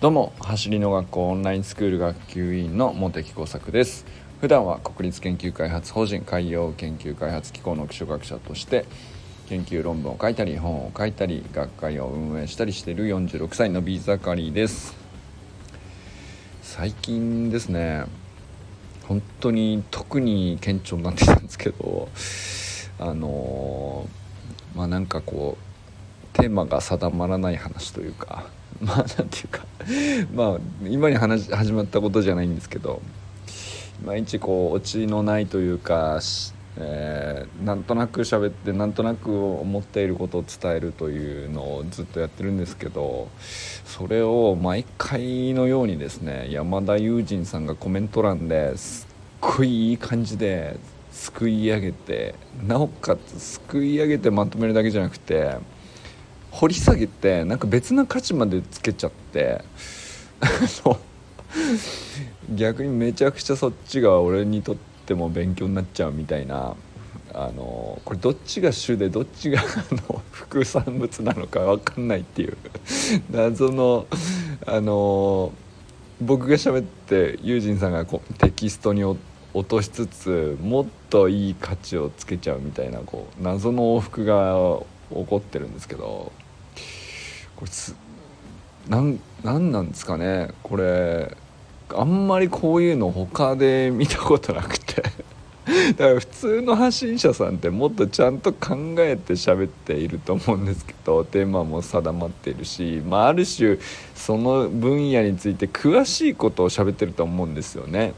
どうも走りの学校オンラインスクール学級委員の茂木耕作です。普段は国立研究開発法人海洋研究開発機構の基礎学者として研究論文を書いたり本を書いたり学会を運営したりしている46歳のビーザカリーです。最近ですね本当に特に顕著になってたんですけどあのまあなんかこうテーマが定まらない話というか まあなんていうか まあ今に話始まったことじゃないんですけど毎日こうオチのないというか、えー、なんとなく喋ってなんとなく思っていることを伝えるというのをずっとやってるんですけどそれを毎回のようにですね山田友人さんがコメント欄ですっごいいい感じですくい上げてなおかつすくい上げてまとめるだけじゃなくて掘り下げてなんか別な価値までつけちゃって。逆にめちゃくちゃそっちが俺にとっても勉強になっちゃうみたいな。あのこれどっちが主でどっちがあの副産物なのか分かんないっていう。謎のあの僕が喋ってユージンさんがこうテキストに落としつつもっといい価値をつけちゃうみたいなこう謎の往復が起こってるんですけど。これつなんなんなんですかねこれあんまりこういうの他で見たことなくて だから普通の発信者さんってもっとちゃんと考えて喋っていると思うんですけどテーマも定まっているし、まあ、ある種その分野について詳しいことを喋ってると思うんですよね。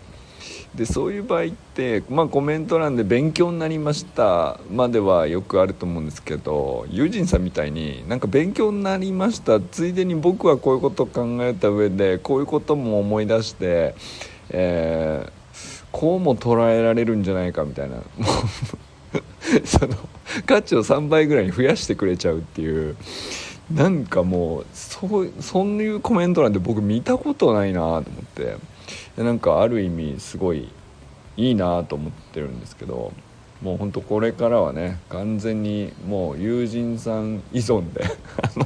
でそういう場合って、まあ、コメント欄で「勉強になりました」まではよくあると思うんですけど友人さんみたいになんか勉強になりましたついでに僕はこういうことを考えた上でこういうことも思い出して、えー、こうも捉えられるんじゃないかみたいな その価値を3倍ぐらいに増やしてくれちゃうっていう。なんかもうそうそういうコメント欄で僕見たことないなと思ってでなんかある意味すごいいいなと思ってるんですけどもうほんとこれからはね完全にもう友人さん依存で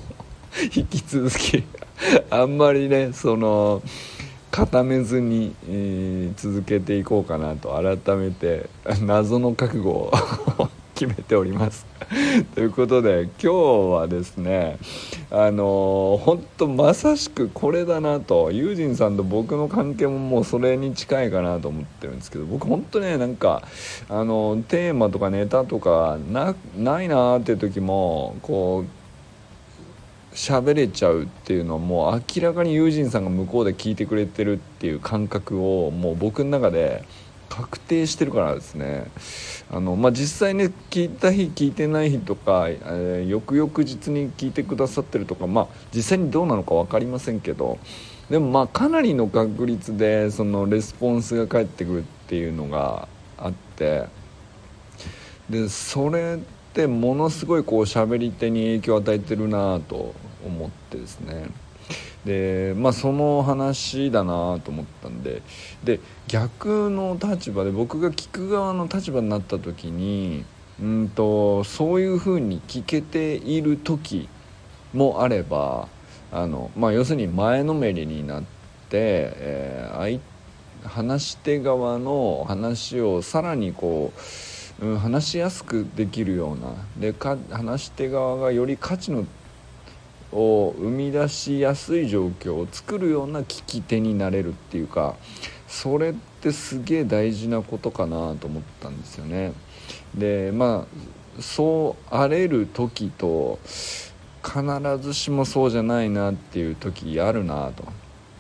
引き続きあんまりねその固めずに、えー、続けていこうかなと改めて謎の覚悟を決めております。ということで今日はですねあの本当まさしくこれだなと。ユージンさんと僕の関係ももうそれに近いかなと思ってるんですけど僕本当ねなんかあのテーマとかネタとかなないなっていう時もこう喋れちゃうっていうのはもう明らかにユージンさんが向こうで聞いてくれてるっていう感覚をもう僕の中で確定してるからですねあの、まあ、実際ね聞いた日聞いてない日とか、えー、翌々日に聞いてくださってるとか、まあ、実際にどうなのか分かりませんけどでもまあかなりの確率でそのレスポンスが返ってくるっていうのがあってでそれってものすごいこう喋り手に影響を与えてるなと思ってですね。でまあその話だなと思ったんでで逆の立場で僕が聞く側の立場になった時にうんとそういうふうに聞けている時もあればあの、まあ、要するに前のめりになって、えー、話し手側の話をさらにこう、うん、話しやすくできるようなでか話し手側がより価値のを生み出しやすい状況を作るような聞き手になれるっていうかそれってすげえ大事なことかなと思ったんですよね。でまあそう荒れる時と必ずしもそうじゃないなっていう時あるなと。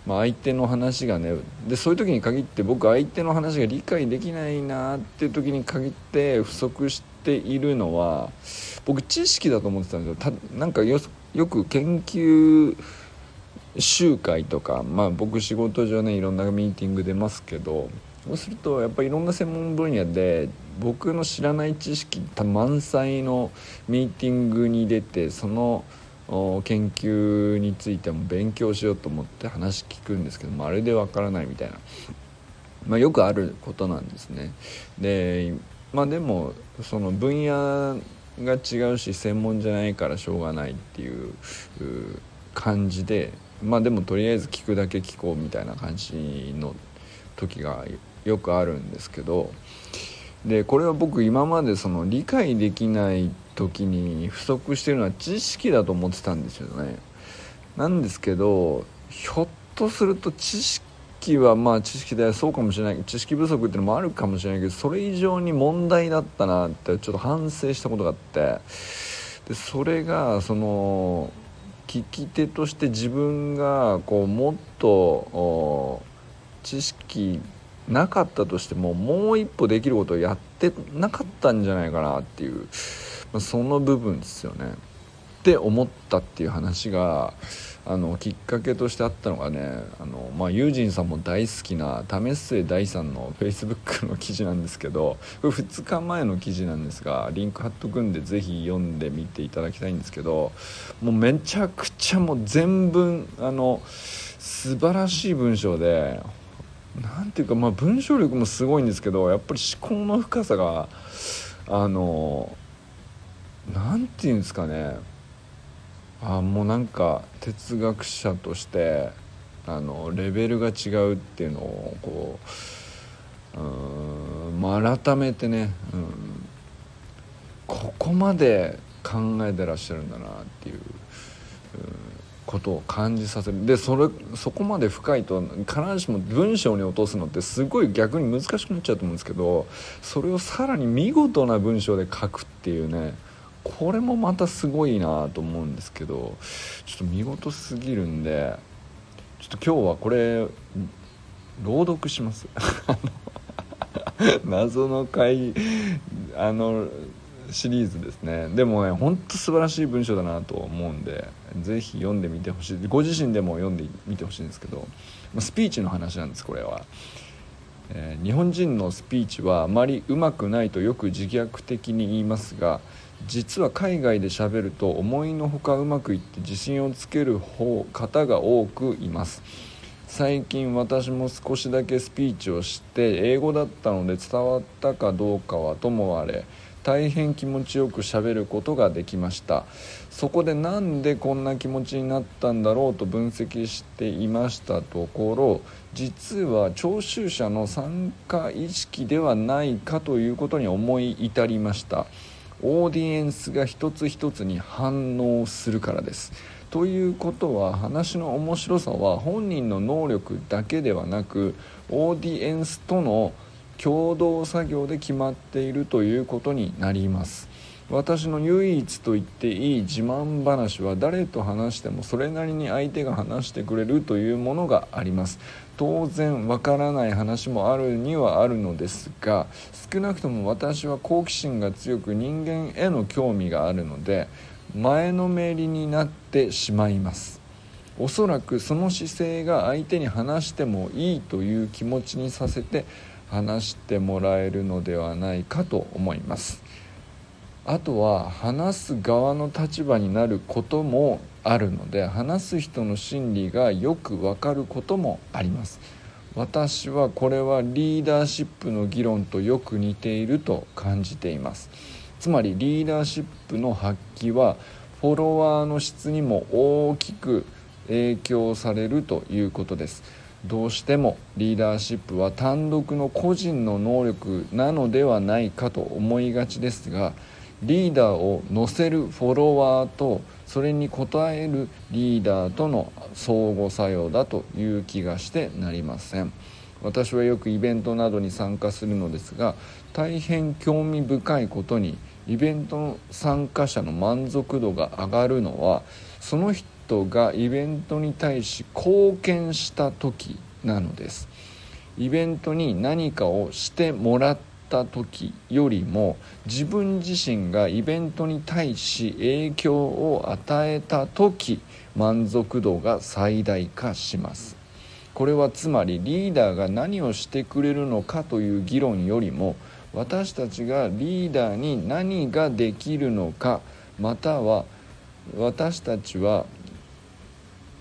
まあ、相手の話がねでそういう時に限って僕相手の話が理解できないなっていう時に限って不足しているのは僕知識だと思ってたんですよたなんかよく研究集会とか、まあ、僕仕事上ねいろんなミーティング出ますけどそうするとやっぱりいろんな専門分野で僕の知らない知識満載のミーティングに出てその研究についても勉強しようと思って話聞くんですけどまるでわからないみたいな、まあ、よくあることなんですね。でまあでもその分野が違うし専門じゃないからしょうがないっていう感じでまあでもとりあえず聞くだけ聞こうみたいな感じの時がよくあるんですけどでこれは僕今までその理解できない時に不足してるのは知識だと思ってたんですよね。なんですけどひょっとすると知識はまあ知識でそうかもしれない知識不足っていうのもあるかもしれないけどそれ以上に問題だったなってちょっと反省したことがあってでそれがその聞き手として自分がこうもっと知識なかったとしてももう一歩できることをやってなかったんじゃないかなっていう、まあ、その部分ですよね。って思ったっていう話があのきっかけとしてあったのがねあの、まあ、ユージンさんも大好きな為末大さんのフェイスブックの記事なんですけどこれ2日前の記事なんですがリンク貼っとくんでぜひ読んでみていただきたいんですけどもうめちゃくちゃもう全文あの素晴らしい文章で何ていうかまあ文章力もすごいんですけどやっぱり思考の深さがあの何て言うんですかねあもうなんか哲学者としてあのレベルが違うっていうのをこううん、改めてね、うん、ここまで考えてらっしゃるんだなっていう。ことを感じさせるでそれそこまで深いと必ずしも文章に落とすのってすごい逆に難しくなっちゃうと思うんですけどそれをさらに見事な文章で書くっていうねこれもまたすごいなと思うんですけどちょっと見事すぎるんでちょっと今日はこれ朗読します。謎の会あのシリーズですね。でもねほんと素晴らしい文章だなと思うんで是非読んでみてほしい。ご自身でも読んでみてほしいんですけどスピーチの話なんですこれは、えー、日本人のスピーチはあまりうまくないとよく自虐的に言いますが実は海外でしゃべると思いのほかうまくいって自信をつける方方が多くいます。最近私も少しだけスピーチをして英語だったので伝わったかどうかはともあれ大変気持ちよくしゃべることができました。そこでなんでこんな気持ちになったんだろうと分析していましたところ実は聴衆者の参加意識ではないかということに思い至りました。オーディエンスが一つ一つに反応するからです。ということは話の面白さは本人の能力だけではなくオーディエンスとの共同作業で決まっているということになります。私の唯一と言っていい自慢話は誰と話してもそれなりに相手が話してくれるというものがあります。当然わからない話もあるにはあるのですが少なくとも私は好奇心が強く人間への興味があるので前のめりになってしまいます。おそらくその姿勢が相手に話してもいいという気持ちにさせて話してもらえるのではないかと思います。あとは話す側の立場になることもあるので話す人の心理がよくわかることもあります。私はこれはリーダーシップの議論とよく似ていると感じています。つまりリーダーシップの発揮はフォロワーの質にも大きく影響されるということです。どうしてもリーダーシップは単独の個人の能力なのではないかと思いがちですがリーダーを乗せるフォロワーとそれに応えるリーダーとの相互作用だという気がしてなりません。私はよくイベントなどに参加するのですが大変興味深いことにイベントの参加者の満足度が上がるのはその人がイベントに対し貢献した時なのです。イベントに何かをしてもらった時よりも自分自身がイベントに対し影響を与えた時満足度が最大化します。これはつまりリーダーが何をしてくれるのかという議論よりも私たちがリーダーに何ができるのかまたは私たちは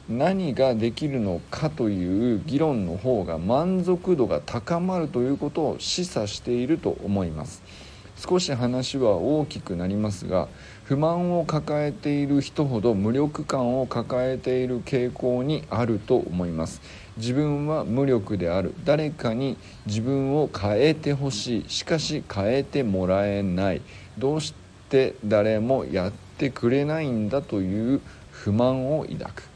何ができるのかという議論の方が満足度が高まるということを示唆していると思います。少し話は大きくなりますが不満を抱えている人ほど無力感を抱えている傾向にあると思います。自分は無力である。誰かに自分を変えてほしい。しかし変えてもらえない。どうして誰もやってくれないんだという不満を抱く。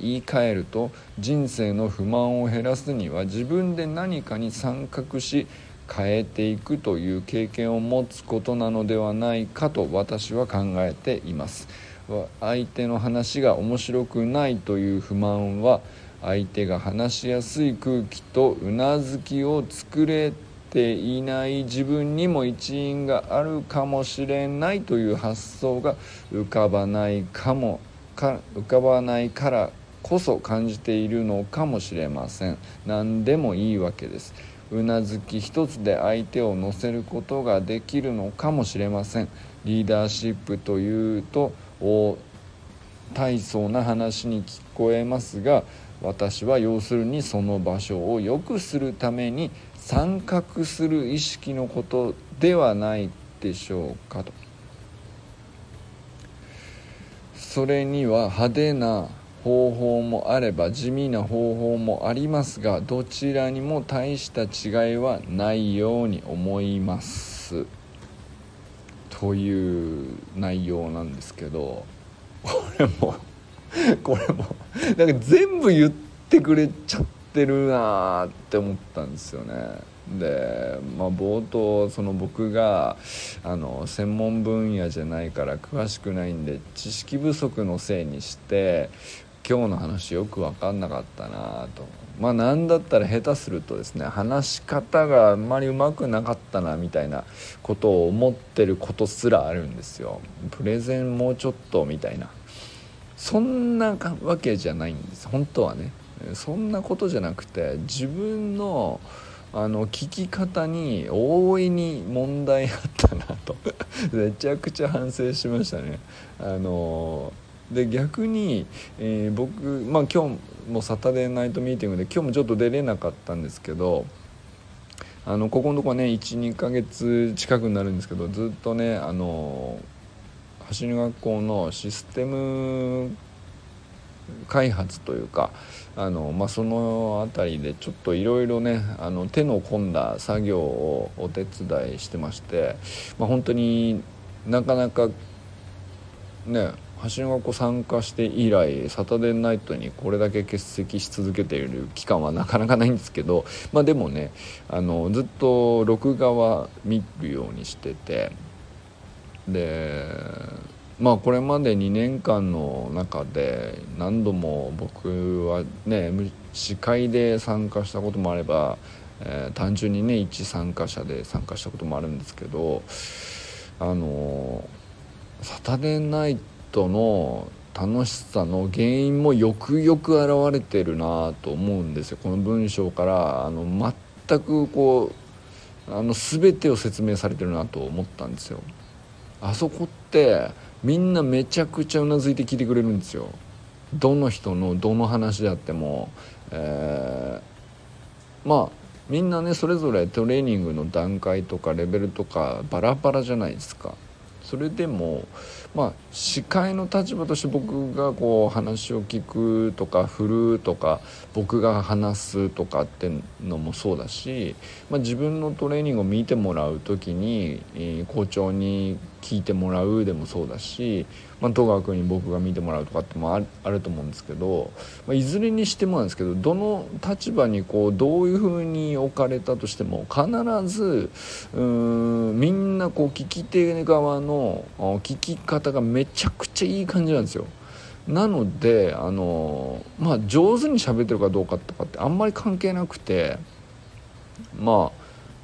言い換えると人生の不満を減らすには自分で何かに参画し変えていくという経験を持つことなのではないかと私は考えています。相手の話が面白くないという不満は相手が話しやすい空気とうなずきを作れていない自分にも一因があるかもしれないという発想が浮かばないかもか浮かばないからこそ感じているのかもしれません。何でもいいわけです。うなずき一つで相手を乗せることができるのかもしれません。リーダーシップというと大層な話に聞こえますが私は要するにその場所を良くするために参画する意識のことではないでしょうかと。それには派手な方法もあれば地味な方法もありますがどちらにも大した違いはないように思いますという内容なんですけどこれもこれもなんか全部言ってくれちゃってるなーって思ったんですよね。で、まあ、冒頭その僕があの専門分野じゃないから詳しくないんで知識不足のせいにして今日の話よく分かんなかったなと。まあ何だったら下手するとですね話し方があんまりうまくなかったなみたいなことを思ってることすらあるんですよ。プレゼンもうちょっとみたいな。そんなわけじゃないんです。本当はね。そんなことじゃなくて自分のあの聞き方に大いに問題あったなと。めちゃくちゃ反省しましたね。あので逆に、えー、僕、まあ、今日もサタデーナイトミーティングで今日もちょっと出れなかったんですけどあのここのとこね12ヶ月近くになるんですけどずっとねあの走り学校のシステム開発というかあの、まあ、その辺りでちょっといろいろねあの手の込んだ作業をお手伝いしてまして、まあ、本当になかなかね橋の学校参加して以来サタデーナイトにこれだけ欠席し続けている期間はなかなかないんですけど、まあ、でもねあのずっと録画は見るようにしててでまあこれまで2年間の中で何度も僕はね司会で参加したこともあれば、えー、単純にね一参加者で参加したこともあるんですけどあのサタデーナイトトの楽しさの原因もよくよく現れてるなと思うんですよ。この文章からあの全くこうあの全てを説明されてるなと思ったんですよ。あそこってみんなめちゃくちゃうなずいて聞いてくれるんですよ。どの人のどの話であっても、えー、まあみんなねそれぞれトレーニングの段階とかレベルとかバラバラじゃないですか。それでもまあ司会の立場として僕がこう話を聞くとか振るとか僕が話すとかってのもそうだし、まあ、自分のトレーニングを見てもらう時に、校長に聞いてもらうでもそうだし、まあ、戸川君に僕が見てもらうとかってもあると思うんですけど、まあ、いずれにしてもなんですけどどの立場にこうどういうふうに置かれたとしても必ずうんみんなこう聞き手側の聞き方がめちゃくちゃいい感じなんですよ。なのであのまあ上手に喋ってるかどうかとかってあんまり関係なくてま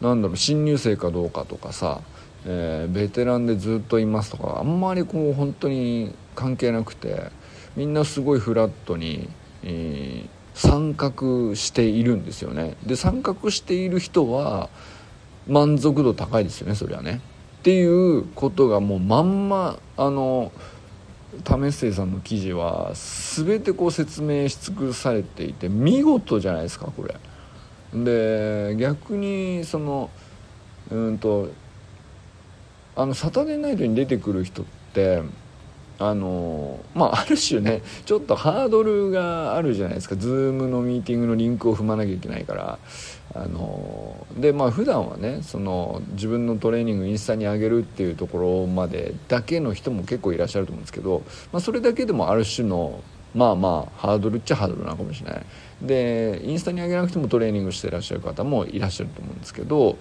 あなんだろう新入生かどうかとかさえー、ベテランでずっといますとかあんまりこう本当に関係なくてみんなすごいフラットに、えー、参画しているんですよね。で参画している人は満足度高いですよねそれはね。っていうことがもうまんまあの為末さんの記事は全てこう説明し尽くされていて見事じゃないですかこれ。で逆にそのうんとあのサタデーナイトに出てくる人ってあのまあ ある種ねちょっとハードルがあるじゃないですか。Zoom のミーティングのリンクを踏まなきゃいけないから。あのでまあ普段はねその自分のトレーニングインスタに上げるっていうところまでだけの人も結構いらっしゃると思うんですけど、まあ、それだけでもある種のまあまあハードルっちゃハードルなのかもしれない。でインスタに上げなくてもトレーニングしてらっしゃる方もいらっしゃると思うんですけど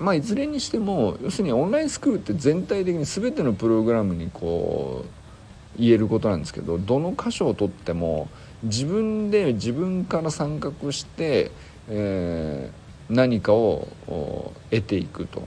まあ、いずれにしても要するにオンラインスクールって全体的に全てのプログラムにこう言えることなんですけどどの箇所をとっても自分で自分から参画して、えー、何かを得ていくと。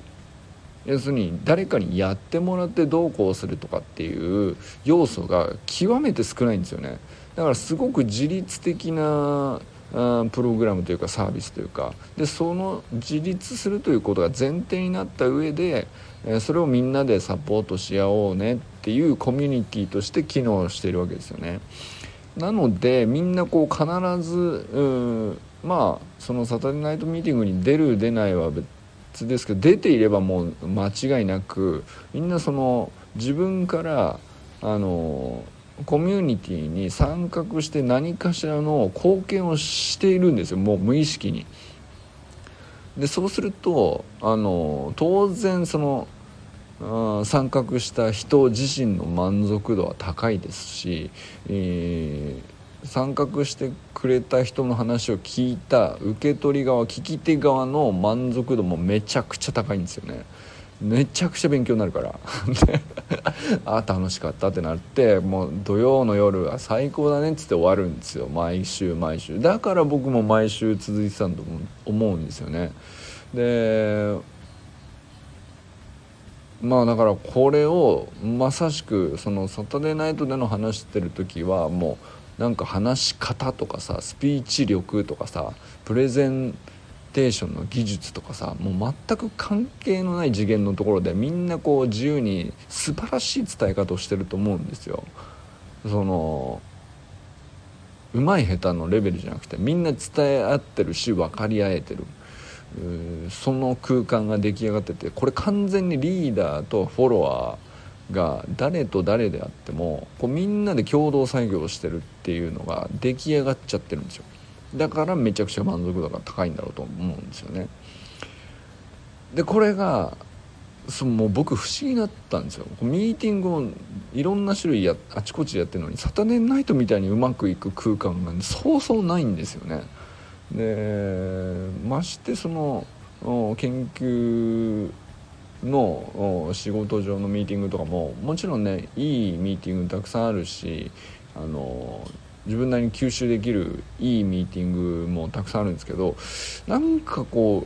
要するに誰かにやってもらってどうこうするとかっていう要素が極めて少ないんですよね。だからすごく自律的なプログラムというかサービスというかでその自立するということが前提になった上でそれをみんなでサポートし合おうねっていうコミュニティとして機能しているわけですよね。なのでみんなこう必ずまあそのサタデーナイトミーティングに出る出ないは別ですけど出ていればもう間違いなくみんなその自分からあのコミュニティに参画して何かしらの貢献をしているんですよもう無意識に。でそうするとあの当然その参画した人自身の満足度は高いですし、えー、参画してくれた人の話を聞いた受け取り側聞き手側の満足度もめちゃくちゃ高いんですよね。めちゃくちゃ勉強になるから。あ楽しかったってなってもう土曜の夜は最高だねっつって終わるんですよ。毎週毎週。だから僕も毎週続いてたんと思うんですよね。でまあだからこれをまさしくそのサタデーナイトでの話してる時はもうなんか話し方とかさスピーチ力とかさプレゼンテーションの技術とかさもう全く関係のない次元のところでみんなこう自由に素晴らしい伝え方をしてると思うんですよ。そのうまい下手のレベルじゃなくてみんな伝え合ってるし分かり合えてるその空間が出来上がっててこれ完全にリーダーとフォロワーが誰と誰であってもこうみんなで共同作業してるっていうのが出来上がっちゃってるんですよ。だからめちゃくちゃ満足度が高いんだろうと思うんですよね。でこれがそもう僕不思議だったんですよ。ミーティングをいろんな種類やあちこちやってるのにサタデーナイトみたいにうまくいく空間が、ね、そうそうないんですよね。でましてその研究の仕事上のミーティングとかももちろんねいいミーティングたくさんあるしあの自分なりに吸収できるいいミーティングもたくさんあるんですけどなんかこ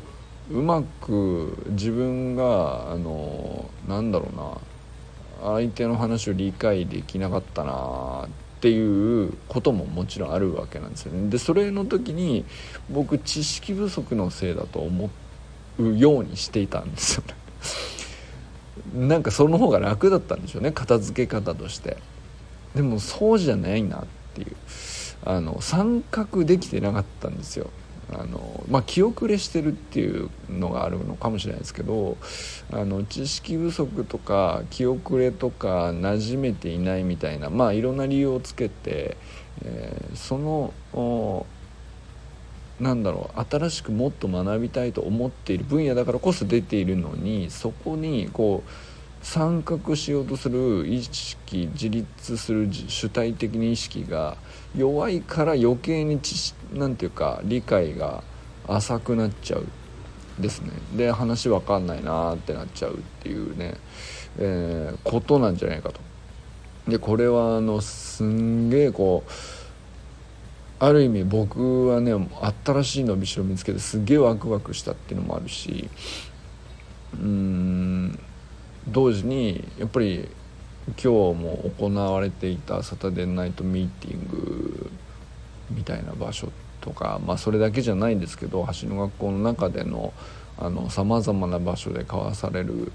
ううまく自分があのなんだろうな相手の話を理解できなかったなっていうことももちろんあるわけなんですよね。でそれの時に僕知識不足のせいだと思うようにしていたんですよね。なんかその方が楽だったんでしょうね片付け方としてでもそうじゃないなっっていう。あの参画できてなかったんですよ。あのまあ、気遅れしてるっていうのがあるのかもしれないですけどあの知識不足とか気遅れとか馴染めていないみたいなまあいろんな理由をつけて、えー、そのなんだろう新しくもっと学びたいと思っている分野だからこそ出ているのにそこにこう参画しようとする意識自立する主体的に意識が弱いから余計に何て言うか理解が浅くなっちゃうですねで話分かんないなーってなっちゃうっていうね、えー、ことなんじゃないかと。でこれはあのすんげえこうある意味僕はね新しい伸びしろ見つけてすげえワクワクしたっていうのもあるしうーん同時にやっぱり今日も行われていたサタデーナイトミーティングみたいな場所とか、まあ、それだけじゃないんですけど橋の学校の中でのさまざまな場所で交わされる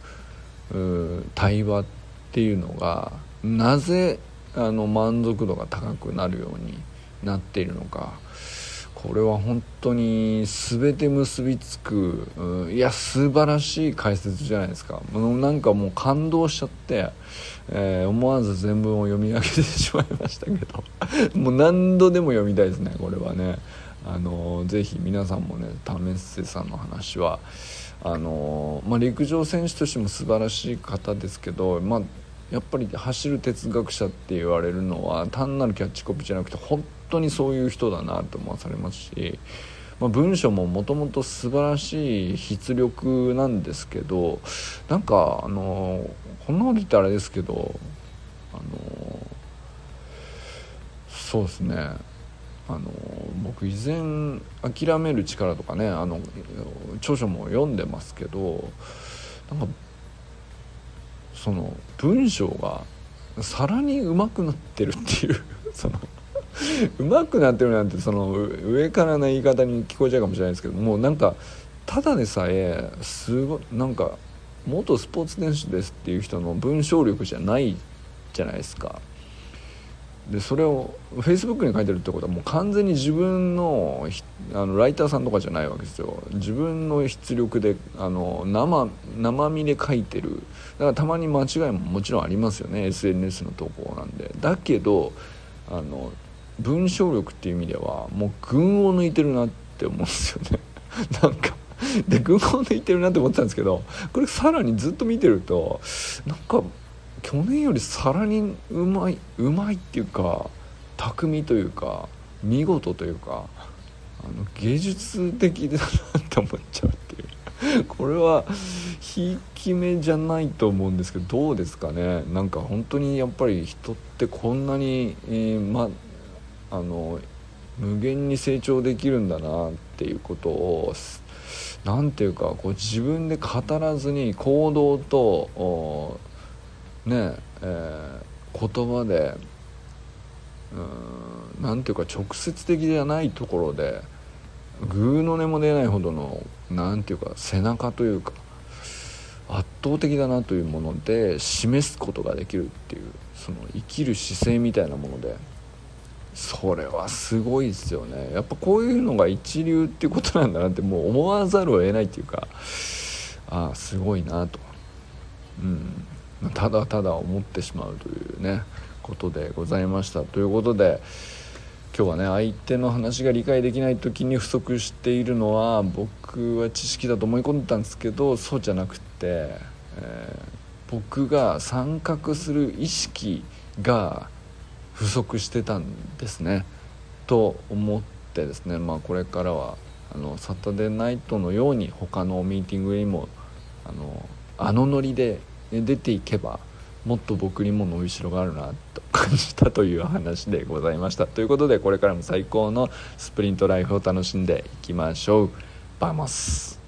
対話っていうのがなぜあの満足度が高くなるようになっているのか。これは本当に全て結びつく、うん、いや素晴らしい解説じゃないですか。もうなんかもう感動しちゃって、えー、思わず全文を読み上げてしまいましたけど。もう何度でも読みたいですねこれはね。あのぜひ皆さんもねタメッセさんの話はあの、まあ、陸上選手としても素晴らしい方ですけど、まあ、やっぱり走る哲学者って言われるのは単なるキャッチコピーじゃなくて本当当にそういう人だなと思わされますし、まあ、文章ももともと素晴らしい筆力なんですけどなんかあのこんなこと言ったらあれですけどあのそうですね。あの僕以前「諦める力」とかねあの著書も読んでますけどなんかその文章がさらに上手くなってるっていうその上手くなってるなんてその上からな言い方に聞こえちゃうかもしれないですけどもうなんかただでさえすごいなんか元スポーツ選手ですっていう人の文章力じゃないじゃないですか。でそれをフェイスブックに書いてるってことはもう完全に自分のあのライターさんとかじゃないわけですよ。自分の出力であの生生身で書いてる。だからたまに間違いももちろんありますよね。SNS の投稿なんで。だけどあの文章力っていう意味ではもう群を抜いてるなって思うんですよね。なんかで群を抜いてるなって思ったんですけどこれさらにずっと見てるとなんか去年よりさらにうまいうまいっていうか巧みというか見事というかあの芸術的だなって思っちゃうっていう。これはひいき目じゃないと思うんですけどどうですかね。なんか本当にやっぱり人ってこんなに、えー、まあの無限に成長できるんだなっていうことを何ていうかこう自分で語らずに行動とねえー、言葉で何ていうか直接的じゃないところでグーの音も出ないほどの何ていうか背中というか圧倒的だなというもので示すことができるっていうその生きる姿勢みたいなものでそれはすごいですよね。やっぱこういうのが一流っていうことなんだなってもう思わざるを得ないっていうかああすごいなと。うん。ただただ思ってしまうというねことでございました。ということで今日はね相手の話が理解できない時に不足しているのは僕は知識だと思い込んでたんですけどそうじゃなくて、えー、僕が参画する意識が不足してたんですね。と思ってですねまあこれからはあのサタデーナイトのように他のミーティングにもあのあのノリで出ていけばもっと僕にも伸びしろがあるなと感じたという話でございました。ということでこれからも最高のスプリントライフを楽しんでいきましょう。バイモス。